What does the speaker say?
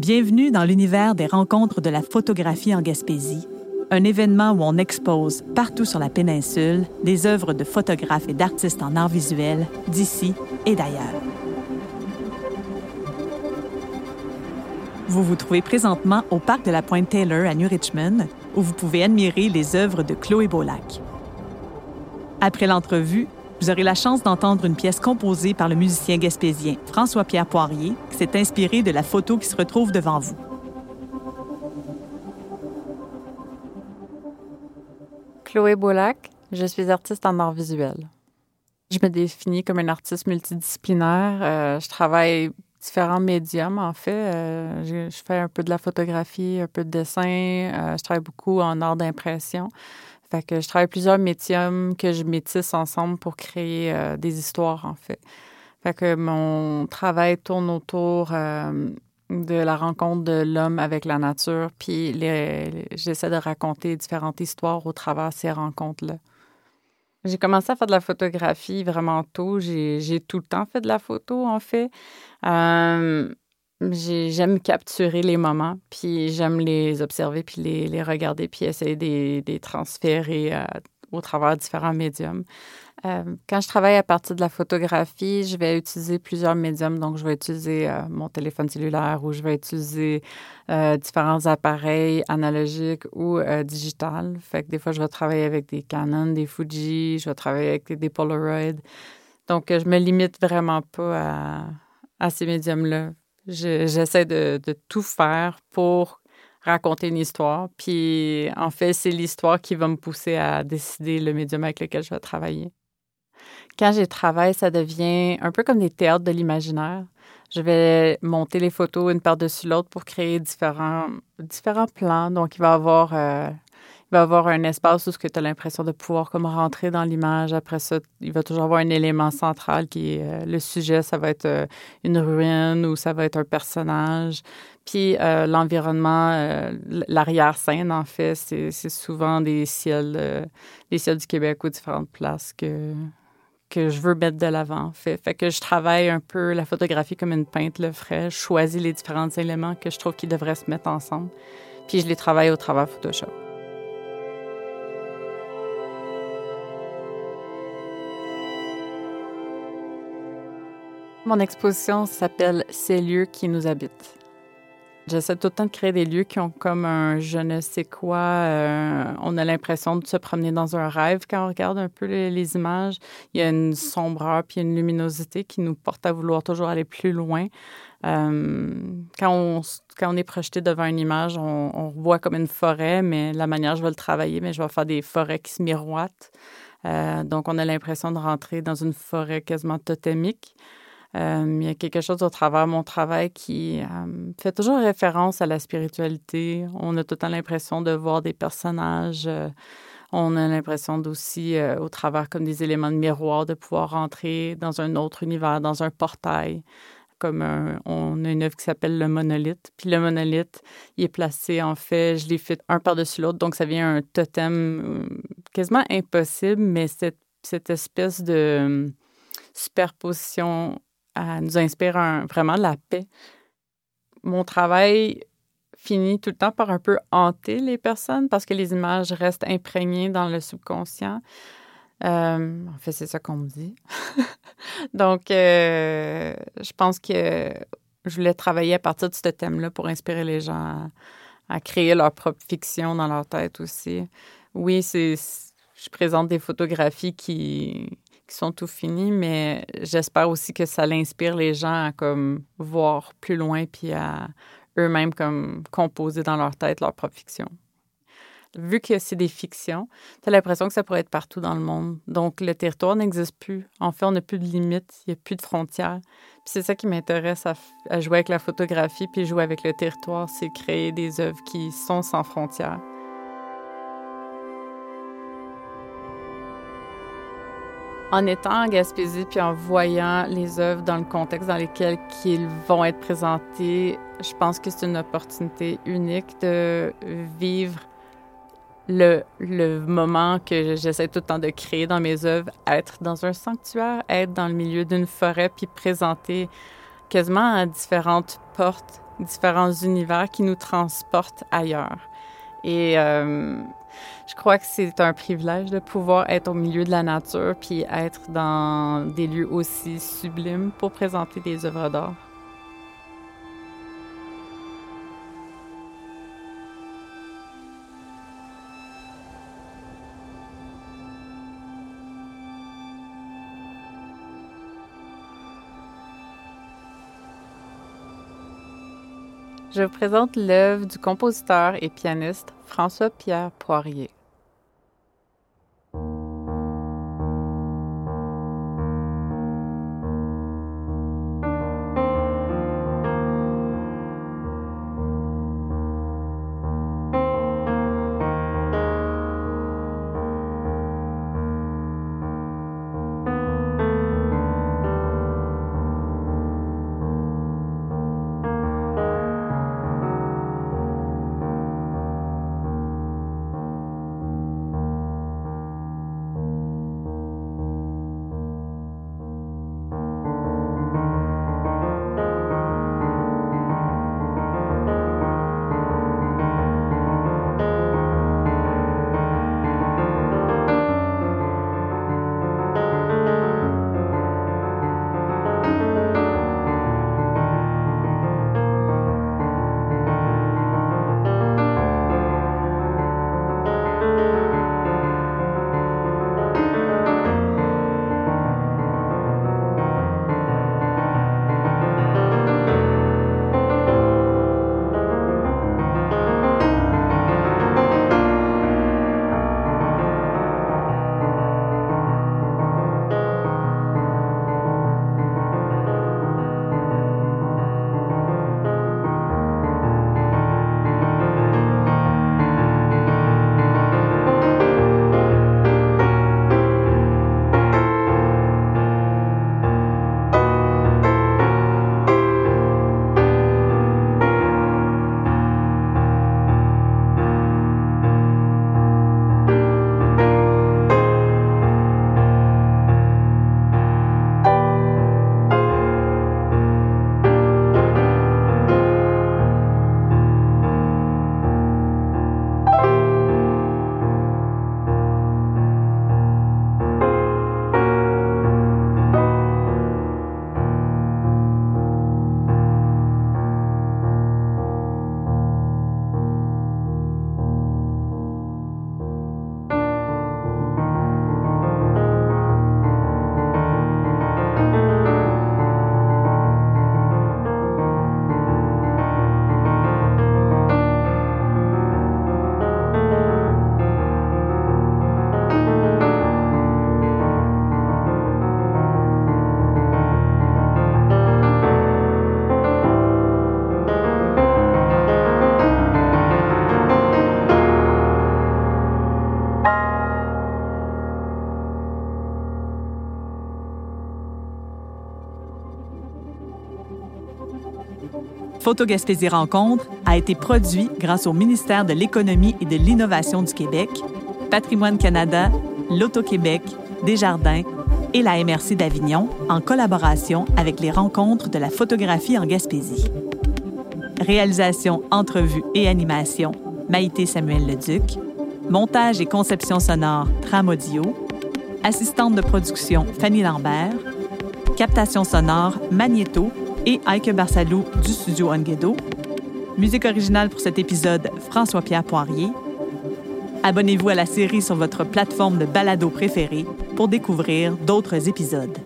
Bienvenue dans l'univers des rencontres de la photographie en Gaspésie, un événement où on expose partout sur la péninsule des œuvres de photographes et d'artistes en art visuel d'ici et d'ailleurs. Vous vous trouvez présentement au parc de la Pointe Taylor à New Richmond, où vous pouvez admirer les œuvres de Chloé Beaulac. Après l'entrevue, vous aurez la chance d'entendre une pièce composée par le musicien gaspésien François-Pierre Poirier, qui s'est inspiré de la photo qui se retrouve devant vous. Chloé Boulac, je suis artiste en art visuel. Je me définis comme un artiste multidisciplinaire. Euh, je travaille différents médiums, en fait. Euh, je, je, fais un peu de la photographie, un peu de dessin. Euh, je travaille beaucoup en art d'impression. Fait que je travaille plusieurs médiums que je métisse ensemble pour créer euh, des histoires, en fait. Fait que mon travail tourne autour euh, de la rencontre de l'homme avec la nature, puis j'essaie de raconter différentes histoires au travers de ces rencontres-là. J'ai commencé à faire de la photographie vraiment tôt. J'ai tout le temps fait de la photo, en fait. Euh, J'aime capturer les moments, puis j'aime les observer, puis les, les, regarder, puis essayer de les transférer euh, au travers différents médiums. Euh, quand je travaille à partir de la photographie, je vais utiliser plusieurs médiums. Donc, je vais utiliser euh, mon téléphone cellulaire ou je vais utiliser différents appareils analogiques ou digital. Fait que des fois, je vais travailler avec des Canon, des Fuji, je vais travailler avec des Polaroid. Donc, je me limite vraiment pas à ces médiums-là. J'essaie de, tout faire pour raconter une histoire. Puis, en fait, c'est l'histoire qui va me pousser à décider le médium avec lequel je vais travailler. Quand j'ai travaille, ça devient un peu comme des théâtres de l'imaginaire. Je vais monter les photos une par-dessus l'autre pour créer différents, différents plans. Donc, il va y avoir euh, va avoir un espace où tu as l'impression de pouvoir comme rentrer dans l'image. Après ça, il va toujours avoir un élément central qui est euh, le sujet. Ça va être euh, une ruine ou ça va être un personnage. Puis euh, l'environnement, l'arrière-scène, en fait, c'est souvent des ciels, des ciels du Québec ou différentes places que, que je veux mettre de l'avant. Fait. que je travaille un peu la photographie comme une peintre le ferait. Je choisis les différents éléments que je trouve qui devraient se mettre ensemble. Puis je les travaille au travers Photoshop. Mon exposition s'appelle Ces lieux qui nous habitent. J'essaie tout le temps de créer des lieux qui ont comme un je ne sais quoi. Euh, on a l'impression de se promener dans un rêve quand on regarde un peu les, images. Il y a une sombreur puis une luminosité qui nous porte à vouloir toujours aller plus loin. Euh, quand, on, est projeté devant une image, on, on voit comme une forêt, mais la manière je vais le travailler, mais je vais faire des forêts qui se miroitent. Euh, donc, on a l'impression de rentrer dans une forêt quasiment totémique. Euh, il y a quelque chose au travers mon travail qui euh, fait toujours référence à la spiritualité. On a tout le temps l'impression de voir des personnages. Euh, on a l'impression d'aussi, au travers comme des éléments de miroir, de pouvoir rentrer dans un autre univers, dans un portail. Comme on a une œuvre qui s'appelle le monolithe. Puis le monolithe, il est placé, en fait, je l'ai fait un par-dessus l'autre, donc ça vient un totem quasiment impossible, mais cette, cette espèce de superposition elle nous inspire vraiment la paix. Mon travail finit tout le temps par un peu hanter les personnes parce que les images restent imprégnées dans le subconscient. Euh, en fait, c'est ça qu'on me dit. Donc, euh, je pense que je voulais travailler à partir de ce thème-là pour inspirer les gens à, créer leur propre fiction dans leur tête aussi. Oui, c'est, je présente des photographies qui, qui sont tout finis, mais j'espère aussi que ça l'inspire les gens à comme voir plus loin puis à eux-mêmes comme composer dans leur tête leur propre fiction. Vu que c'est des fictions, tu as l'impression que ça pourrait être partout dans le monde. Donc, le territoire n'existe plus. En fait, on n'a plus de limites, il n'y a plus de frontières. C'est ça qui m'intéresse à, à, jouer avec la photographie puis jouer avec le territoire, c'est créer des œuvres qui sont sans frontières. En étant en Gaspésie puis en voyant les œuvres dans le contexte dans lequel ils vont être présentés, je pense que c'est une opportunité unique de vivre le, le moment que j'essaie tout le temps de créer dans mes œuvres, être dans un sanctuaire, être dans le milieu d'une forêt puis présenter quasiment à différentes portes différents univers qui nous transportent ailleurs. Et euh, je crois que c'est un privilège de pouvoir être au milieu de la nature puis être dans des lieux aussi sublimes pour présenter des œuvres d'art. Je vous présente l'œuvre du compositeur et pianiste François-Pierre Poirier. Photo Gaspésie Rencontre a été produit grâce au ministère de l'Économie et de l'Innovation du Québec, Patrimoine Canada, L'Auto-Québec, Desjardins et la MRC d'Avignon en collaboration avec les rencontres de la photographie en Gaspésie. Réalisation, entrevue et animation, Maïté Samuel Leduc. Montage et conception sonore, Tram Audio. Assistante de production, Fanny Lambert. Captation sonore, Magnéto et Ike Barsalou du studio Onguedo. Musique originale pour cet épisode, François-Pierre Poirier. Abonnez-vous à la série sur votre plateforme de balado préférée pour découvrir d'autres épisodes.